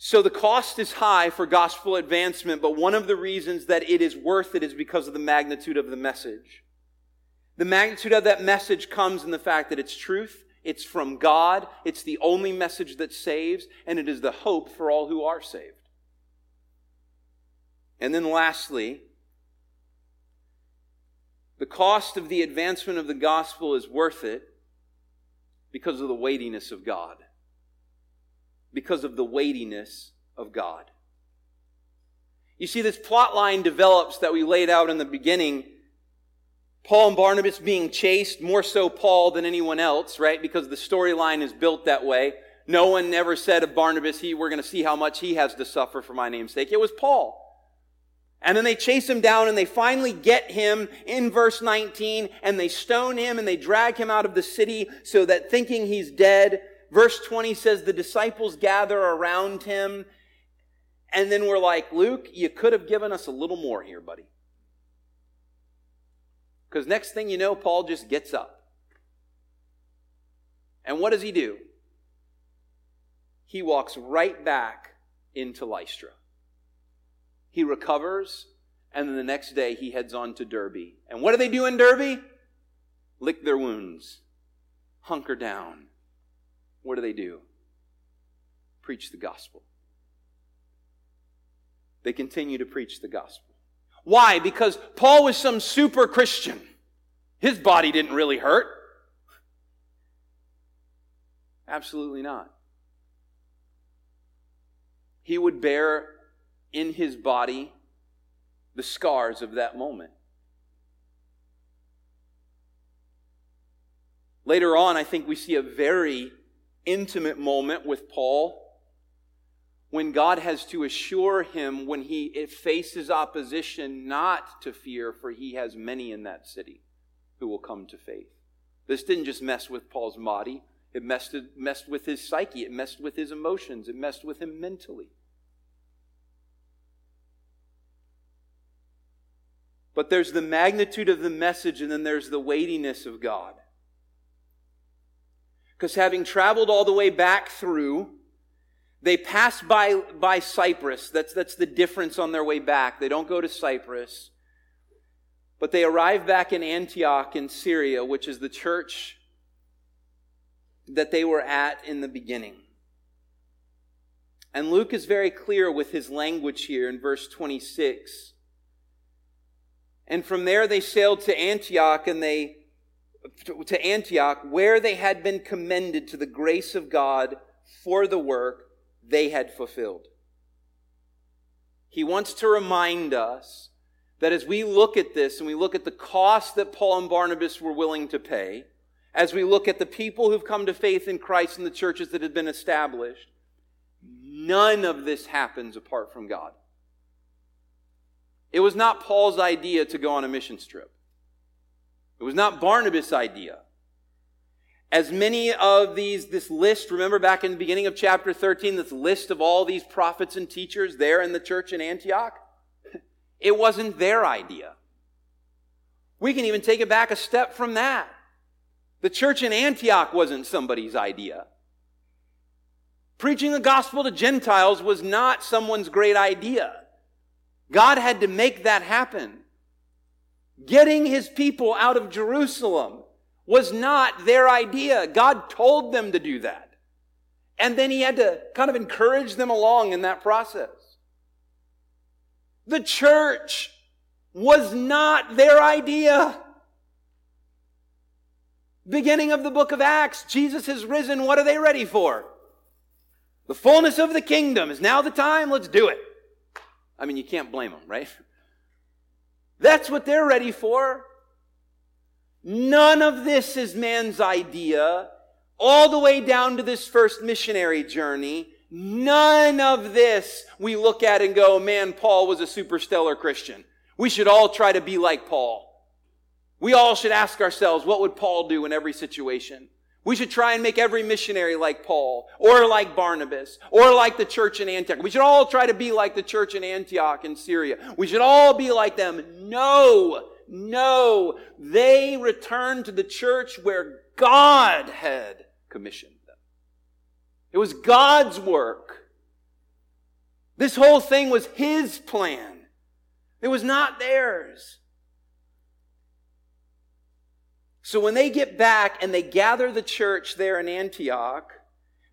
Speaker 1: So the cost is high for gospel advancement, but one of the reasons that it is worth it is because of the magnitude of the message. The magnitude of that message comes in the fact that it's truth, it's from God, it's the only message that saves, and it is the hope for all who are saved. And then lastly, the cost of the advancement of the gospel is worth it because of the weightiness of God. Because of the weightiness of God. You see, this plot line develops that we laid out in the beginning Paul and Barnabas being chased, more so Paul than anyone else, right? Because the storyline is built that way. No one ever said of Barnabas, he, we're going to see how much he has to suffer for my name's sake. It was Paul. And then they chase him down and they finally get him in verse 19 and they stone him and they drag him out of the city so that thinking he's dead. Verse 20 says the disciples gather around him. And then we're like, Luke, you could have given us a little more here, buddy. Because next thing you know, Paul just gets up. And what does he do? He walks right back into Lystra. He recovers, and then the next day he heads on to Derbe. And what do they do in Derbe? Lick their wounds, hunker down. What do they do? Preach the gospel. They continue to preach the gospel. Why? Because Paul was some super Christian. His body didn't really hurt. Absolutely not. He would bear in his body the scars of that moment. Later on, I think we see a very intimate moment with Paul when God has to assure him when he faces opposition not to fear, for he has many in that city who will come to faith. This didn't just mess with Paul's body, it messed, messed with his psyche, it messed with his emotions, it messed with him mentally. But there's the magnitude of the message, and then there's the weightiness of God. Because having traveled all the way back through, they pass by, by Cyprus. That's, that's the difference on their way back. They don't go to Cyprus. But they arrive back in Antioch in Syria, which is the church that they were at in the beginning. And Luke is very clear with his language here in verse 26. And from there they sailed to Antioch and they to Antioch where they had been commended to the grace of God for the work they had fulfilled. He wants to remind us that as we look at this and we look at the cost that Paul and Barnabas were willing to pay, as we look at the people who've come to faith in Christ and the churches that have been established, none of this happens apart from God. It was not Paul's idea to go on a mission trip. It was not Barnabas' idea. As many of these, this list, remember back in the beginning of chapter 13, this list of all these prophets and teachers there in the church in Antioch? It wasn't their idea. We can even take it back a step from that. The church in Antioch wasn't somebody's idea. Preaching the gospel to Gentiles was not someone's great idea. God had to make that happen. Getting his people out of Jerusalem was not their idea. God told them to do that. And then he had to kind of encourage them along in that process. The church was not their idea. Beginning of the book of Acts, Jesus has risen. What are they ready for? The fullness of the kingdom. Is now the time? Let's do it. I mean, you can't blame them, right? That's what they're ready for. None of this is man's idea, all the way down to this first missionary journey. None of this we look at and go, man, Paul was a superstellar Christian. We should all try to be like Paul. We all should ask ourselves, what would Paul do in every situation? We should try and make every missionary like Paul, or like Barnabas, or like the church in Antioch. We should all try to be like the church in Antioch in Syria. We should all be like them. No, no. They returned to the church where God had commissioned them. It was God's work. This whole thing was his plan. It was not theirs. So when they get back and they gather the church there in Antioch,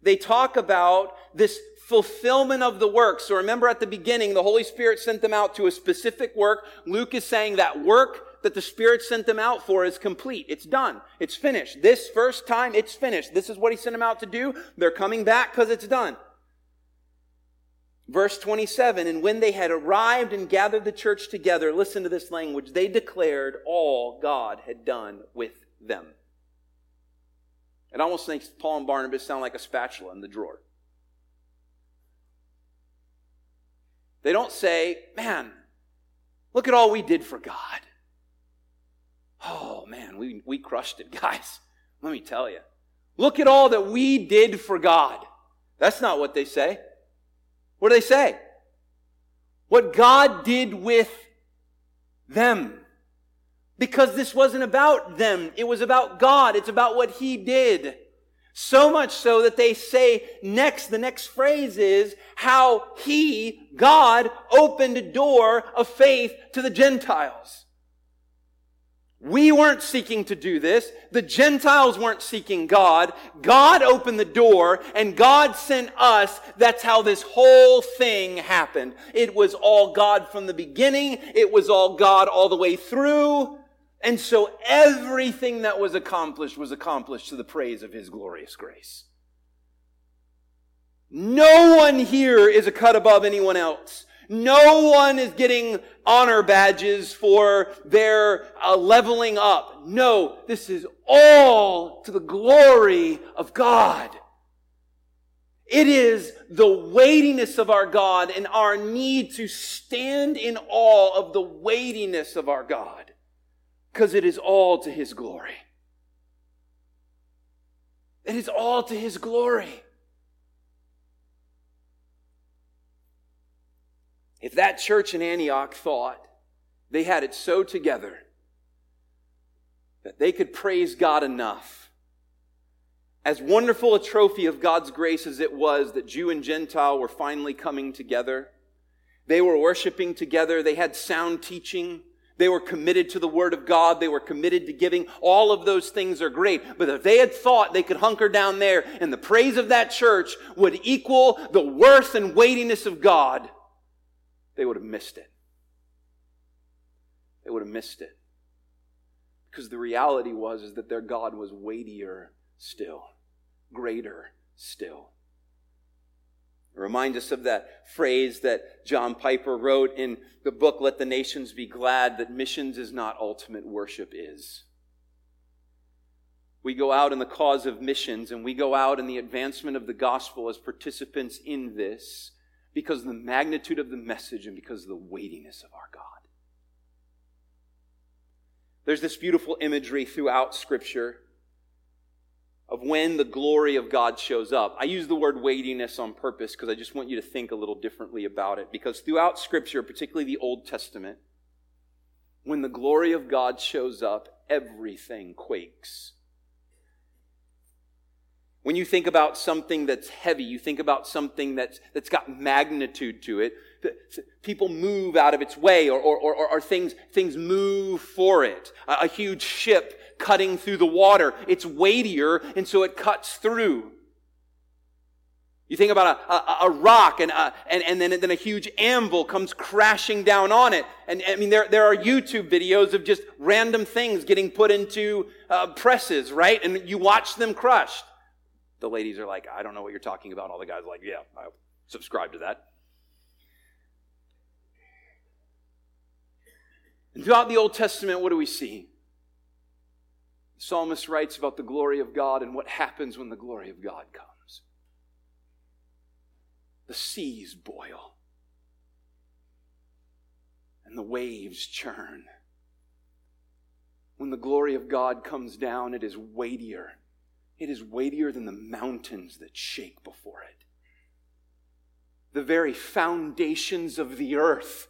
Speaker 1: they talk about this fulfillment of the work. So remember at the beginning, the Holy Spirit sent them out to a specific work. Luke is saying that work that the Spirit sent them out for is complete. It's done. It's finished. This first time, it's finished. This is what He sent them out to do. They're coming back because it's done. Verse 27, and when they had arrived and gathered the church together, listen to this language, they declared all God had done with them. It almost makes Paul and Barnabas sound like a spatula in the drawer. They don't say, man, look at all we did for God. Oh, man, we, we crushed it, guys. Let me tell you. Look at all that we did for God. That's not what they say. What do they say? What God did with them. Because this wasn't about them. It was about God. It's about what He did. So much so that they say next, the next phrase is how he, God, opened a door of faith to the Gentiles. We weren't seeking to do this. The Gentiles weren't seeking God. God opened the door and God sent us. That's how this whole thing happened. It was all God from the beginning. It was all God all the way through. And so everything that was accomplished was accomplished to the praise of his glorious grace. No one here is a cut above anyone else. No one is getting honor badges for their uh, leveling up. No, this is all to the glory of God. It is the weightiness of our God and our need to stand in awe of the weightiness of our God because it is all to His glory. It is all to His glory. If that church in Antioch thought they had it so together that they could praise God enough, as wonderful a trophy of God's grace as it was that Jew and Gentile were finally coming together, they were worshiping together, they had sound teaching, they were committed to the Word of God. They were committed to giving. All of those things are great. But if they had thought they could hunker down there and the praise of that church would equal the worth and weightiness of God, they would have missed it. They would have missed it. Because the reality was is that their God was weightier still, greater still. Remind us of that phrase that John Piper wrote in the book, Let the Nations Be Glad, that missions is not ultimate, worship is. We go out in the cause of missions and we go out in the advancement of the gospel as participants in this because of the magnitude of the message and because of the weightiness of our God. There's this beautiful imagery throughout Scripture of when the glory of God shows up. I use the word weightiness on purpose because I just want you to think a little differently about it. Because throughout Scripture, particularly the Old Testament, when the glory of God shows up, everything quakes. When you think about something that's heavy, you think about something that's, that's got magnitude to it, people move out of its way or, or, or, or things, things move for it. A, a huge ship cutting through the water. It's weightier, and so it cuts through. You think about a, a, a rock and, a, uh, and, and then, then a huge anvil comes crashing down on it. And I mean, there, there are YouTube videos of just random things getting put into uh, presses, right? And you watch them crushed. The ladies are like, I don't know what you're talking about. All the guys are like, yeah, I subscribe to that. And throughout the Old Testament, what do we see? The psalmist writes about the glory of God and what happens when the glory of God comes. The seas boil, and the waves churn. When the glory of God comes down, it is weightier. It is weightier than the mountains that shake before it. The very foundations of the earth,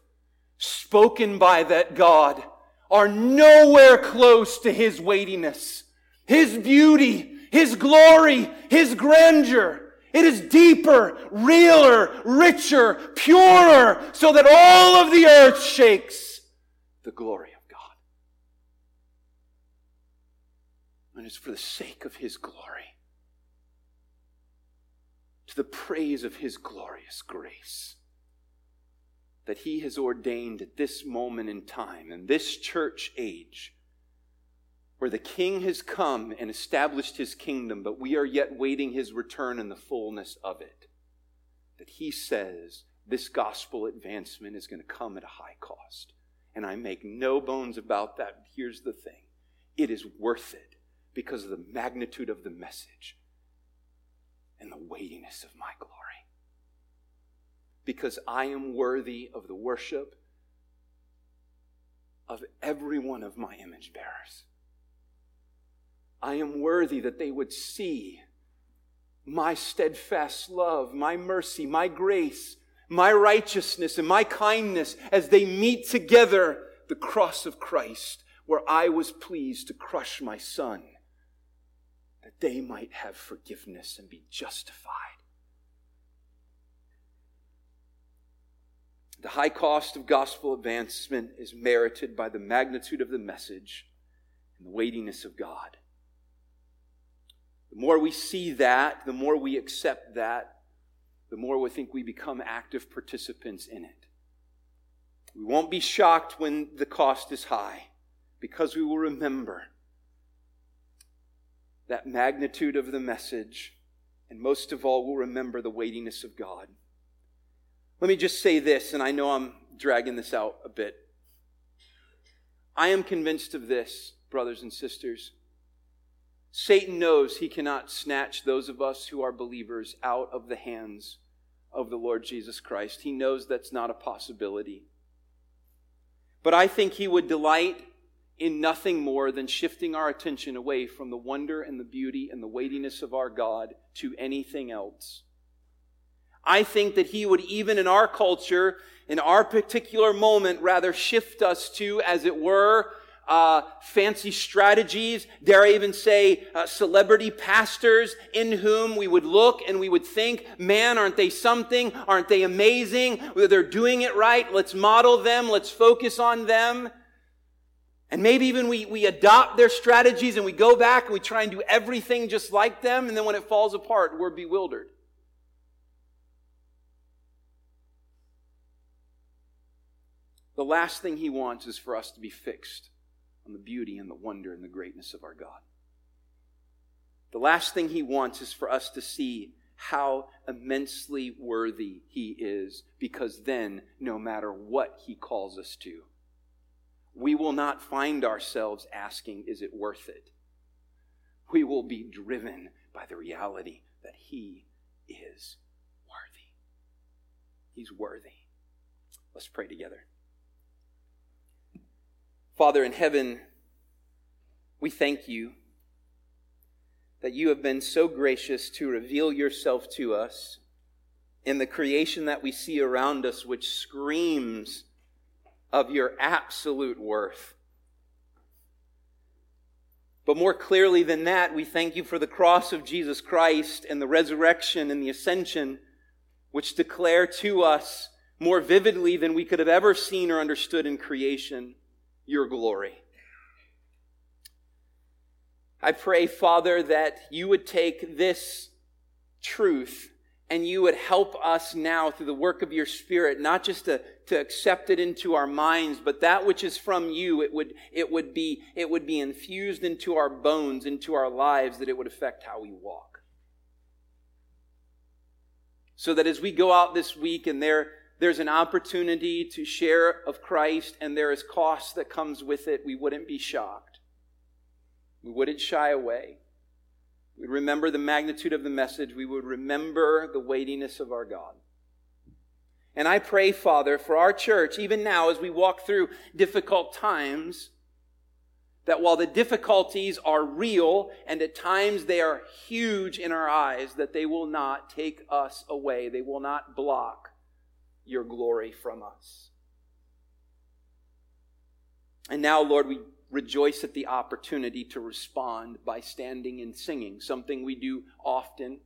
Speaker 1: spoken by that God, are nowhere close to His weightiness, His beauty, His glory, His grandeur. It is deeper, realer, richer, purer, so that all of the earth shakes the glory of God. And it's for the sake of His glory, to the praise of His glorious grace, that He has ordained at this moment in time, in this church age, where the king has come and established his kingdom, but we are yet waiting his return in the fullness of it. That he says this gospel advancement is going to come at a high cost. And I make no bones about that. Here's the thing it is worth it because of the magnitude of the message and the weightiness of my glory. Because I am worthy of the worship of every one of my image bearers. I am worthy that they would see my steadfast love, my mercy, my grace, my righteousness, and my kindness as they meet together the cross of Christ, where I was pleased to crush my son, that they might have forgiveness and be justified. The high cost of gospel advancement is merited by the magnitude of the message and the weightiness of God. The more we see that, the more we accept that, the more we think we become active participants in it. We won't be shocked when the cost is high because we will remember that magnitude of the message, and most of all, we'll remember the weightiness of God. Let me just say this, and I know I'm dragging this out a bit. I am convinced of this, brothers and sisters. Satan knows he cannot snatch those of us who are believers out of the hands of the Lord Jesus Christ. He knows that's not a possibility. But I think he would delight in nothing more than shifting our attention away from the wonder and the beauty and the weightiness of our God to anything else. I think that he would, even in our culture, in our particular moment, rather shift us to, as it were, uh, fancy strategies, dare I even say uh, celebrity pastors in whom we would look and we would think, man, aren't they something? Aren't they amazing? They're doing it right. Let's model them. Let's focus on them. And maybe even we, we adopt their strategies and we go back and we try and do everything just like them. And then when it falls apart, we're bewildered. The last thing he wants is for us to be fixed on the beauty and the wonder and the greatness of our God. The last thing he wants is for us to see how immensely worthy he is, because then, no matter what he calls us to, we will not find ourselves asking, Is it worth it? We will be driven by the reality that he is worthy. He's worthy. Let's pray together. Father in heaven, we thank you that you have been so gracious to reveal yourself to us in the creation that we see around us, which screams of your absolute worth. But more clearly than that, we thank you for the cross of Jesus Christ and the resurrection and the ascension, which declare to us more vividly than we could have ever seen or understood in creation your glory. I pray, Father, that you would take this truth and you would help us now through the work of your Spirit, not just to, to accept it into our minds, but that which is from you, it would, it, would be, it would be infused into our bones, into our lives, that it would affect how we walk. So that as we go out this week and there there's an opportunity to share of Christ and there is cost that comes with it, we wouldn't be shocked. We wouldn't shy away. We'd remember the magnitude of the message. We would remember the weightiness of our God. And I pray, Father, for our church, even now as we walk through difficult times, that while the difficulties are real and at times they are huge in our eyes, that they will not take us away. They will not block your glory from us. And now, Lord, we rejoice at the opportunity to respond by standing and singing, something we do often.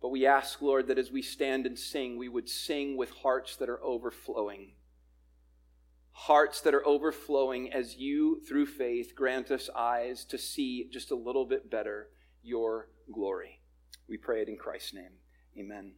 Speaker 1: But we ask, Lord, that as we stand and sing, we would sing with hearts that are overflowing. Hearts that are overflowing as you, through faith, grant us eyes to see just a little bit better your glory. We pray it in Christ's name. Amen.